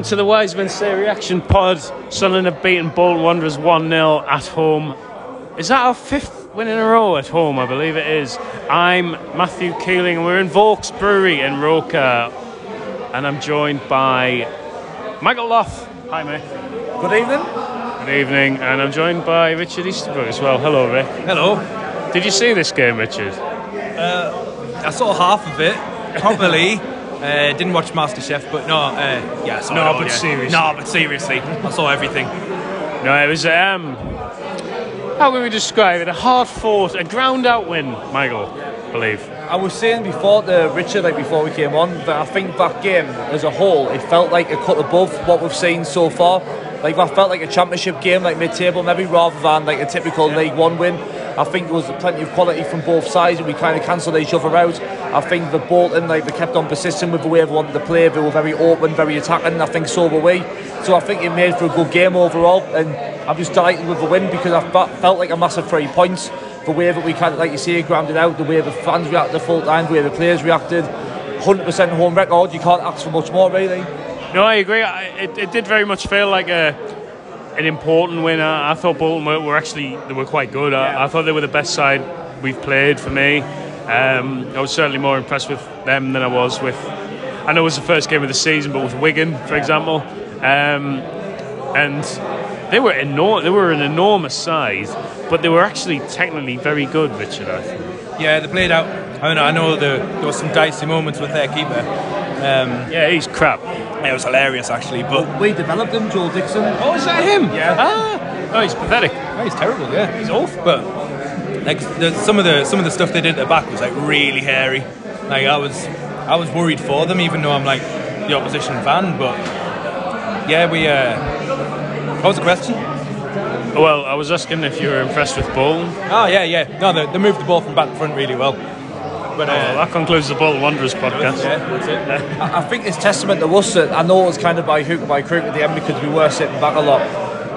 Welcome to the Wise Men Say Reaction Pod. Sunderland have beaten Bolton Wanderers 1 0 at home. Is that our fifth win in a row at home? I believe it is. I'm Matthew Keeling and we're in Vaux Brewery in Roker. And I'm joined by Michael Loff. Hi, mate. Good evening. Good evening. And I'm joined by Richard Easterbrook as well. Hello, Rick. Hello. Did you see this game, Richard? Uh, I saw half of it, probably. uh, didn't watch MasterChef, but no, uh, yeah, I No, all, but yeah. seriously. No, but seriously, I saw everything. No, it was um. How would we describe it? A hard fought, a ground out win, Michael. I believe. I was saying before to Richard, like before we came on, that I think that game as a whole, it felt like a cut above what we've seen so far. Like that felt like a championship game, like mid-table maybe, rather than like a typical League One win. I think there was plenty of quality from both sides, and we kind of cancelled each other out. I think the Bolton, like they kept on persisting with the way they wanted to play. They were very open, very attacking. I think so were we. So I think it made for a good game overall, and I'm just delighted with the win because I felt like a massive three points. The way that we kind of, like you say, grounded out, the way the fans reacted the full time, the way the players reacted. 100% home record, you can't ask for much more, really. No, I agree. It, it did very much feel like a an important win. I, thought Bolton were, were actually they were quite good. I, I thought they were the best side we've played for me. Um, I was certainly more impressed with them than I was with. I know it was the first game of the season, but with Wigan, for example, um, and they were enor- They were an enormous size, but they were actually technically very good. Richard, I think. Yeah, they played out. I know, I know the, there was some dicey moments with their keeper. Um, Yeah, he's crap. It was hilarious actually, but We developed him, Joel Dixon. Oh, is that him? Yeah. Ah, oh, he's pathetic. oh, he's terrible. Yeah, he's awful. But like the, some of the some of the stuff they did at the back was like really hairy. Like I was I was worried for them, even though I'm like the opposition fan. But yeah, we. Uh, what was the question? Well, I was asking if you were impressed with Bolton. Oh yeah, yeah. No, they, they moved the ball from back to front really well. But uh, Well, that concludes the Bolton Wanderers podcast. yeah, that's it. I I think it's testament to us that I know it was kind of by hook by crook at the end because we were sitting back a lot.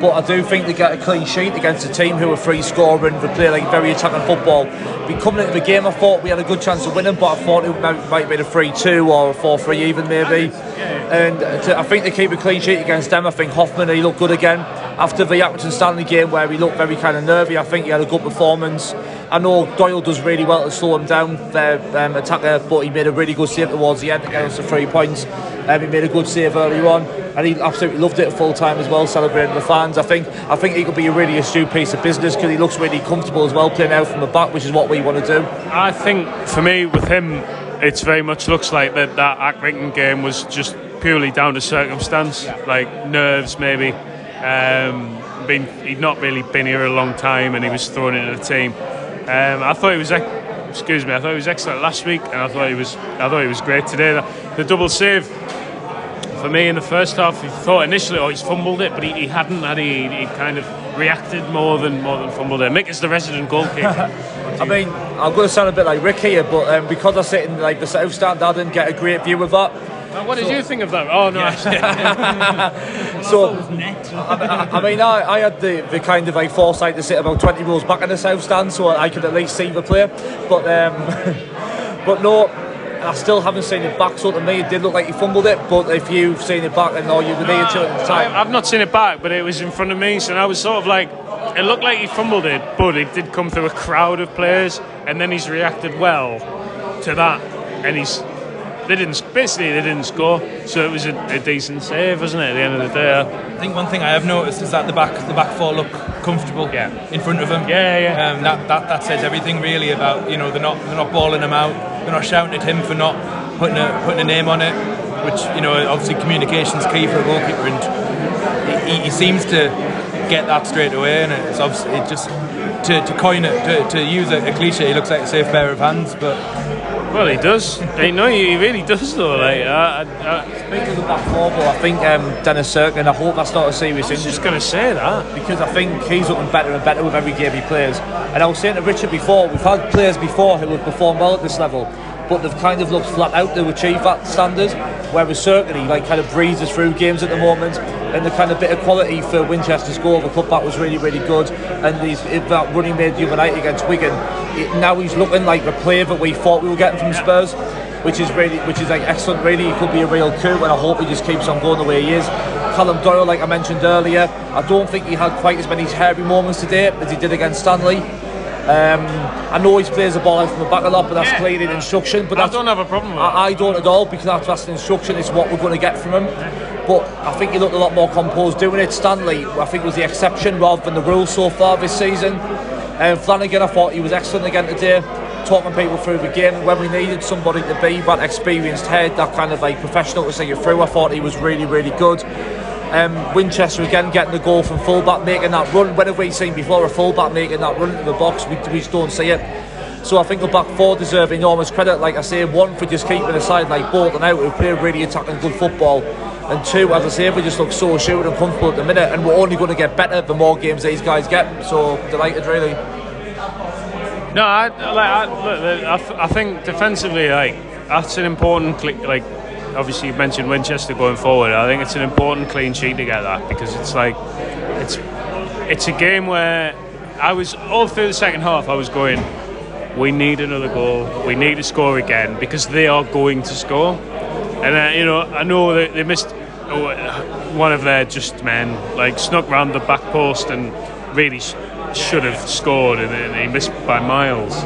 But I do think they get a clean sheet against a team who are free scoring, they play like very attacking football. We coming into the game, I thought we had a good chance of winning, but I thought it might, might be a 3 2 or a 4 3 even maybe. And to, I think they keep a clean sheet against them. I think Hoffmann, he looked good again. After the Accrington Stanley game where he looked very kind of nervy, I think he had a good performance. I know Doyle does really well to slow him down, their um, attacker, but he made a really good save towards the end against the three points. Um, he made a good save early on, and he absolutely loved it full time as well, celebrating the fans. I think I think he could be a really astute piece of business because he looks really comfortable as well, playing out from the back, which is what we want to do. I think for me, with him, it's very much looks like that that Accrington game was just purely down to circumstance, like nerves maybe. Um, been he'd not really been here a long time, and he was thrown into the team. Um, I thought he was. Excuse me. I thought he was excellent last week, and I thought he was. I thought he was great today. The, the double save for me in the first half, he thought initially, oh, he's fumbled it, but he, he hadn't. Had he? He kind of reacted more than more than fumbled it. Mick is the resident goalkeeper. I mean, I'm going to sound a bit like Rick here, but um, because I sit in like the south stand, I didn't get a great view of that. what did you think of that? Oh no, actually, So, I, I mean, I, I had the, the kind of like foresight to sit about 20 rows back in the south stand so I could at least see the player. But um, but no, I still haven't seen it back. So to me, it did look like he fumbled it. But if you've seen it back and or you were near to it at the time, I've not seen it back, but it was in front of me, so I was sort of like, it looked like he fumbled it, but it did come through a crowd of players, and then he's reacted well to that, and he's. They didn't basically they didn't score, so it was a, a decent save, wasn't it? At the end of the day, I think one thing I have noticed is that the back the back four look comfortable Yeah. in front of him. Yeah, yeah. Um, that, that that says everything really about you know they're not they're not balling him out. They're not shouting at him for not putting a putting a name on it, which you know obviously communication's key for a goalkeeper, and he, he seems to get that straight away, and it's obviously it just. To, to coin it, to, to use a, a cliche, he looks like a safe pair of hands, but well, he does. He, know he really does though. Like, I, I, I, speaking of that four, but I think um, Dennis Cirkin, I hope that's not a serious I was just going to say that. because I think he's looking better and better with every game he plays. And I was saying to Richard before, we've had players before who have performed well at this level, but they've kind of looked flat out to achieve that standard. Whereas certainly, like, kind of breezes through games at the moment, and the kind of bit of quality for Winchester's goal, the cutback was really, really good. And he's, that running made the other night against Wigan, it, now he's looking like the player that we thought we were getting from Spurs. which is really, which is like excellent. Really, he could be a real coup, and I hope he just keeps on going the way he is. Callum Doyle, like I mentioned earlier, I don't think he had quite as many hairy moments today as he did against Stanley. Um, I know he plays the ball out from the back a lot, but that's Yeah. clearly an instruction. But I don't have a problem with. I, I don't at all because that's, that's an instruction. It's what we're going to get from him. But I think he looked a lot more composed doing it. Stanley, I think, was the exception rather than the rule so far this season. Um, Flanagan, I thought he was excellent again today, talking people through the game when we needed somebody to be that experienced head, that kind of like professional to see it through. I thought he was really, really good. Um, Winchester again getting the goal from fullback, making that run. When have we seen before a fullback making that run into the box? We, we just don't see it. So I think the back four deserve enormous credit. Like I say, one for just keeping the side like Bolton out, who play really attacking good football, and two, as I say, we just look so assured and comfortable at the minute, and we're only going to get better the more games these guys get. So delighted, really. No, I, like, I, look, I, I think defensively, like that's an important like. Obviously, you mentioned Winchester going forward. I think it's an important clean sheet to get that because it's like it's it's a game where I was all through the second half. I was going, we need another goal. We need to score again because they are going to score. And uh, you know, I know that they missed oh, one of their just men, like snuck round the back post and really sh- should have scored, and, and he missed by miles.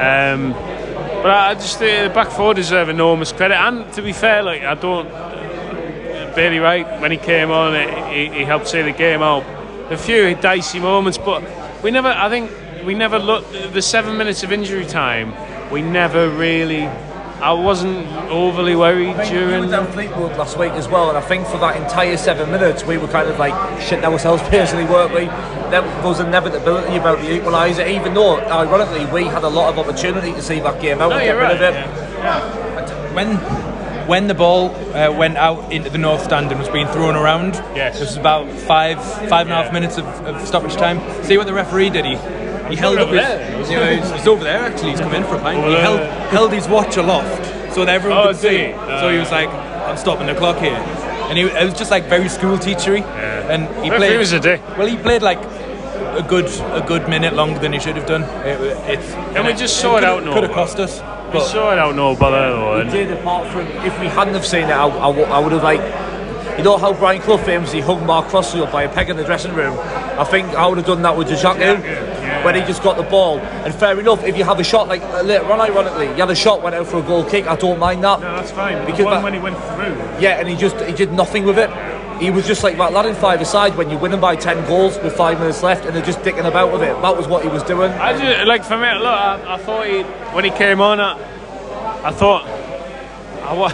Um, but I just think the back four deserve enormous credit. And to be fair, like I don't, Bailey Wright when he came on, he, he helped see the game out. A few dicey moments, but we never. I think we never looked. The seven minutes of injury time, we never really. I wasn't overly worried We during. were down Fleetwood last week as well, and I think for that entire seven minutes, we were kind of like shitting ourselves personally, weren't we? There was inevitability about the equaliser, even though, ironically, we had a lot of opportunity to see that game out No, and get you're rid right. of it. when when the ball uh, went out into the north stand and was being thrown around, Yes. it was about five five and a half Yeah. minutes of, of stoppage time. See what the referee did? He he held up his. there, wasn't Yeah, he's, he's over there actually. He's come in for a pint. Over He there. held uh, held his watch aloft so that everyone Oh, could see. did he? so he was like, "I'm stopping the clock here," and he it was just like very school teachery. Yeah. And he Referee played. was a dick. Well, he played like. A good, a good minute longer than he should have done. It, it's, And we just saw it out Could have cost us. We saw it out no bother though. And did apart from if we hadn't have seen it, I would have like. You know how Brian Clough famously hung Mark Crossley up by a peg in the dressing room? I think I would have done that with Dajaku yeah. When he just got the ball. And fair enough, if you have a shot like uh, later on, ironically, you had a shot went out for a goal kick. I don't mind that. no, that's fine. Because the one that- when he went through. Yeah, and he just he did nothing with it. He was just like that lad in five aside when you're winning by ten goals with five minutes left and they're just dicking about with it. That was what he was doing. I just like for me. Look, I, I thought he when he came on, I, I thought I wa-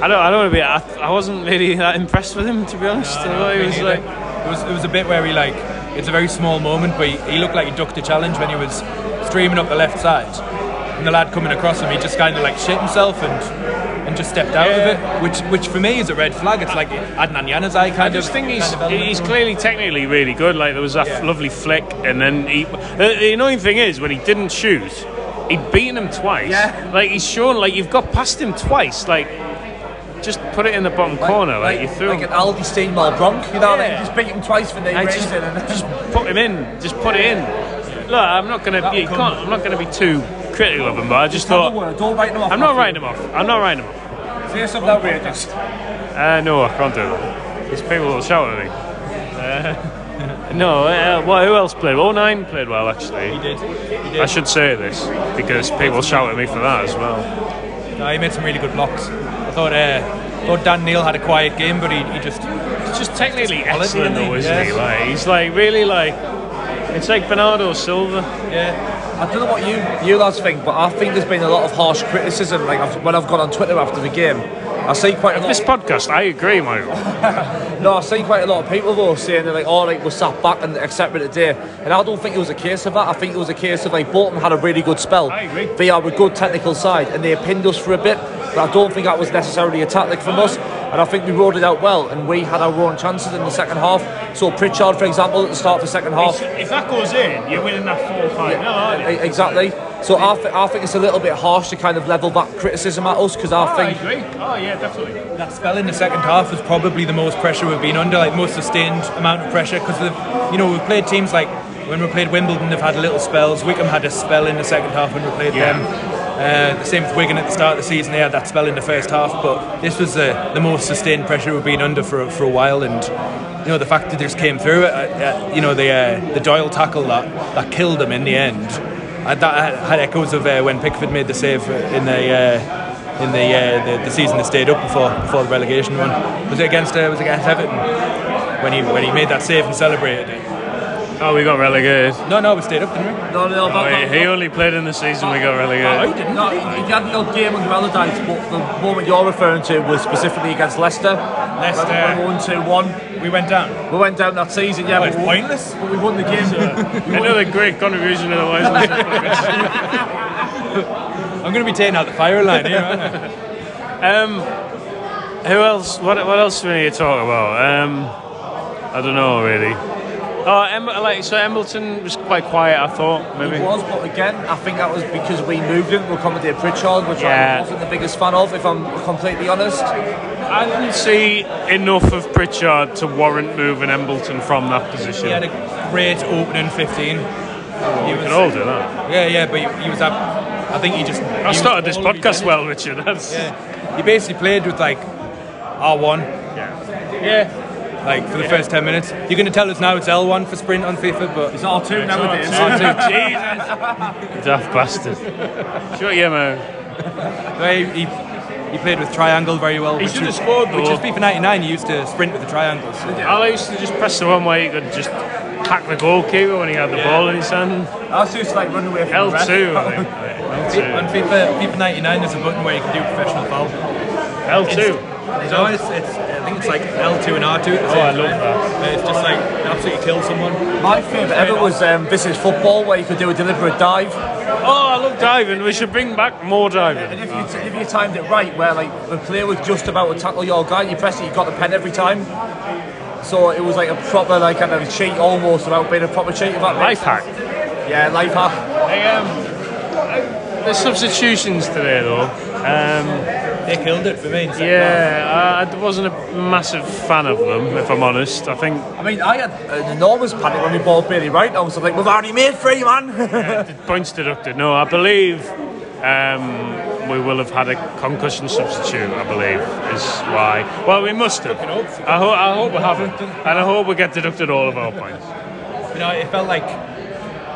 I don't. I don't want to be. I, I wasn't really that impressed with him to be honest. I thought he was like. it was it was a bit where he like it's a very small moment, but he, he looked like he ducked a challenge when he was streaming up the left side, and the lad coming across him, he just kind of like shit himself and and just stepped out of it, which which for me is a red flag. It's like Adnan Januzaj kind of. I of. just think he's kind of he's clearly technically really good. Like there was that Yeah. lovely flick, and then he. The, the annoying thing is when he didn't shoot, he'd beaten him twice. Yeah. Like he's shown like you've got past him twice. Like just put it in the bottom corner. Like, you threw like an Aldi Steenmal Bronk, you know what I mean? Just beat him twice for the just, and- just put him in. Just put it in. Look, I'm not gonna. Be, can't, I'm not gonna be too critical of him, but I just thought. word, Don't write them off. I'm not writing him off. I'm not writing him off. Say something outrageous. Uh, no, I can't do that. These people will shout at me. Uh, no, uh, well, who else played? Well, 09 played well actually. He did. He did. I should say this because people shout at me for that as well. No, he made some really good blocks. I thought uh, thought Dan Neil had a quiet game, but he, he just He's just technically quality, excellent isn't though, isn't he? Like he's like really like it's like Bernardo Silva. yeah. I don't know what you you lads think, but I think there's been a lot of harsh criticism. Like I've, when I've gone on Twitter after the game, I see quite a lot. This podcast, I agree, Michael. No, I see quite a lot of people though saying they're like, "Oh, like we're sat back and etc." today," and I don't think it was a case of that. I think it was a case of like Bolton had a really good spell. I agree. They are a good technical side, and they pinned us for a bit. But I don't think that was necessarily a tactic from us, and I think we rode it out well, and we had our own chances in the second half. So Pritchard, for example, at the start of the second half, If that goes in, you're winning that four five. No, aren't you? Exactly. So I, th- I think it's a little bit harsh to kind of level that criticism at us because I oh, I think I agree. Oh yeah, definitely. That spell in the second half was probably the most pressure we've been under, like most sustained amount of pressure. Because you know we've played teams like when we played Wimbledon, they've had little spells. Wycombe had a spell in the second half when we played Yeah. them. Uh, the same with Wigan at the start of the season. They had that spell in the first half, but this was uh, the most sustained pressure we've been under for for a while, and you know the fact that they just came through it. Uh, uh, you know the uh, the Doyle tackle that that killed them in the end. Uh, that had echoes of when Pickford made the save in the. In the, uh, the, the season that stayed up before before the relegation run. was it against uh, was it against Everton when he when he made that save and celebrated it Oh, we got relegated. no no we stayed up didn't we No, no, Oh, that, he, he only played in the season we got relegated. didn't No, he, he had the odd game under Allardyce, but the moment you're referring to was specifically against Leicester. Leicester. When we won 2 1. we went down We went down that season, yeah. Oh, but it's we- pointless. But we won the game. We won- Another great contribution of the otherwise. I'm going to be taking out the fire line here aren't I? um, who else? What, what else do we need to talk about? Um, I don't know really. Oh, em- like so, Embleton was quite quiet. I thought maybe. It was, but again, I think that was because we moved him we're coming to Pritchard, which Yeah. I wasn't the biggest fan of, if I'm completely honest. I didn't see enough of Pritchard to warrant moving Embleton from that position. He had a great opening 15. He we was, can all do that. yeah, yeah, but he, he was up. I think he just. I started this podcast well, Richard. That's Yeah, he basically played with like R1. yeah. Yeah. Like for the first 10 minutes. You're going to tell us now it's L1 for sprint on FIFA, but It's R2 nowadays. R2, Jesus, daft bastard. Sure, yeah, man. He, he, he played with triangle very well. He should have scored, though. Which is FIFA 99, you used to sprint with the triangles. I used to just press the one way you could just hack the goalkeeper when he had the Yeah. ball in his hand. I was just like running away from L the ref. two, I think. On FIFA, FIFA 99, there's a button where you can do professional foul. L two. No, it's, it's, I think it's like L2 and R2 at the same Oh, I love time. that. Uh, It's just like absolutely kill someone. My favourite ever was um, This Is Football, where you could do a deliberate dive. Oh, I love diving. We should bring back more diving. And if you, if you timed it right, where like the player was just about to tackle your guy, you press it, you got the pen every time. So it was like a proper like kind of cheat almost without being a proper cheat. If that Life makes hack. sense. Yeah, life hack. Hey, um, the substitutions today, though. Um, They killed it for me. in second half. yeah, I wasn't a massive fan of them, if I'm honest. I think I mean, I had an enormous panic when we bought Bailey Wright. I was like, we've already made three, man. points deducted. No, I believe um, we will have had a concussion substitute. I believe is why. Well, we must have. I, ho- I hope we haven't, and I hope we get deducted all of our points. You know, it felt like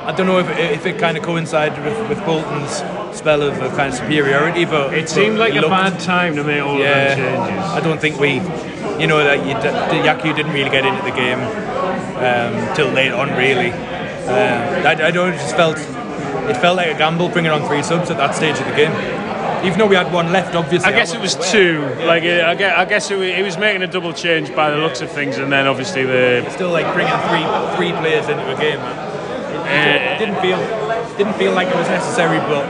I don't know if it, if it kind of coincided with, with Bolton's spell of, of kind of superiority, but It seemed like a looked- bad time to make all Yeah, of them changes. I don't think we, you know, Dajaku didn't really get into the game um, till late on, really. Um, I, I don't just felt it felt like a gamble bringing on three subs at that stage of the game. Even though we had one left, obviously. I guess it was two. Like uh, I guess, I guess it, wa- he was making a double change by the looks of things, and then obviously the Still, like bringing three three players into a game. It didn't feel didn't feel like it was necessary, but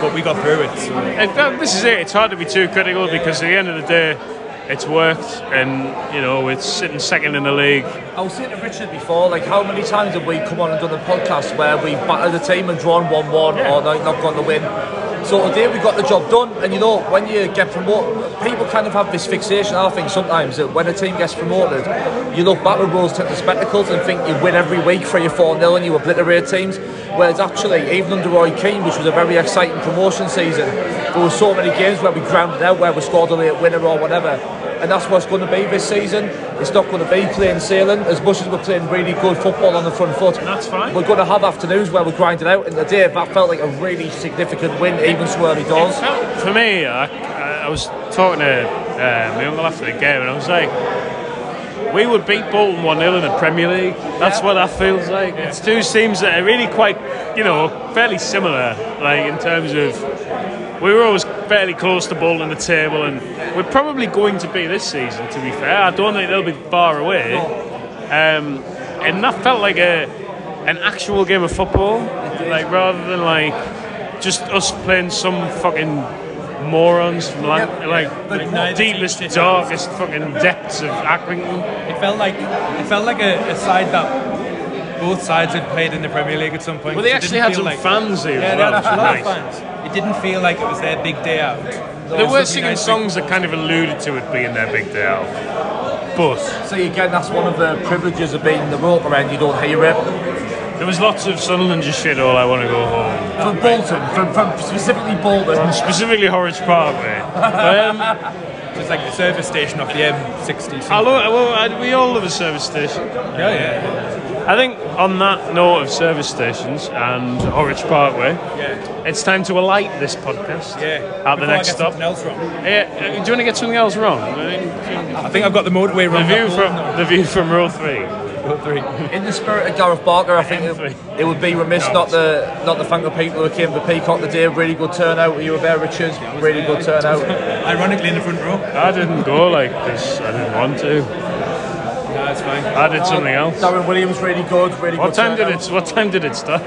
but we got through it. So. And this is it. It's hard to be too critical because at the end of the day, it's worked, and you know it's sitting second in the league. I was saying to Richard before, like, how many times have we come on and done a podcast where we've battered a team and drawn 1 1 or like, not gone to win? So today we got the job done, and you know, when you get promoted, people kind of have this fixation, I think, sometimes that when a team gets promoted, you look back with rose tinted spectacles and think you win every week 3 or 4 nil and you obliterate teams. Whereas actually, even under Roy Keane, which was a very exciting promotion season, there were so many games where we grounded out, where we scored a late winner or whatever. And that's what's going to be this season. It's not going to be plain sailing. As much as we're playing really good football on the front foot, That's fine. we're going to have afternoons where we're grinding out. And today, that felt like a really significant win, even so early doors. For me, I, I was talking to uh, my uncle after the game, and I was like, we would beat Bolton 1 0 in the Premier League. That's what that feels like. It's two teams that are really quite, you know, fairly similar, like in terms of. We were always fairly close to in the table, and we're probably going to be this season, to be fair. I don't think they'll be far away. Um, and that felt like a an actual game of football, like rather than like just us playing some fucking morons from like, like, Like the deepest, darkest fucking depths of Accrington. It felt like it felt like a, a side that both sides had played in the Premier League at some point. Well, they actually had some like- fans here Yeah, as they had a lot of fans. It didn't feel like it was their big day out. They were singing songs that kind of alluded to it being their big day out. But See, again, that's one of the privileges of being in the rope around. You don't hear it. There was lots of Sunderland just shit. All I want to go home. From Bolton, from, from specifically Bolton. Specifically Horwich Parkway. um, It's like the service station off the M60. I love, well, I- we all love a service station. yeah, yeah, I think on that note of service stations and Horwich Parkway, yeah, it's time to alight this podcast yeah. at the Before I next get stop. something else wrong. Yeah, uh, do you want to get something else wrong? I mean, I think I've got the motorway wrong. the view from all. the view from row three. Row three. In the spirit of Gareth Barker, I think it, it would be remiss not to not to thank the people who came for Peacock today. Really good turnout. You were there, Richards. Really good turnout. Ironically, in the front row. I didn't go like this. I didn't want to. No, it's fine. I did something else. Darren Williams, really good. Really What good time did it? What time did it start?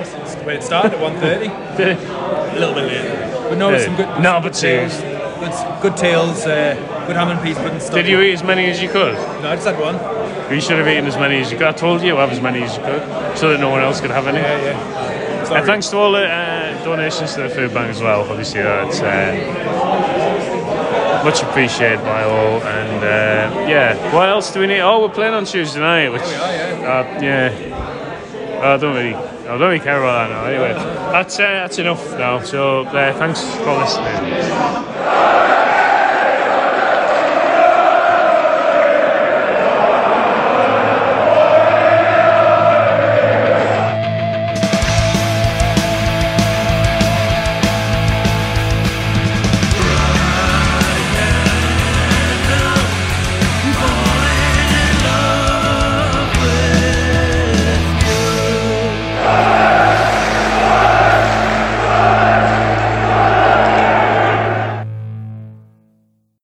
When it started at 1.30. Did it? A little bit late. But no, Yeah. some good, No, some but good tales. Good, good tales. Uh, good ham and peas pudding stuff. Did you eat as many as you could? No, I just had one. You should have eaten as many as you could. I told you have as many as you could, so that no one else could have any. Yeah, yeah. Uh, Sorry. thanks to all the uh, donations to the food bank as well. Obviously, that's uh, much appreciated by all. And uh, yeah, what else do we need? Oh, we're playing on Tuesday night, which we are, uh, yeah. I don't really, I don't really care about that now. Anyway, that's uh, that's enough now. So thanks for listening.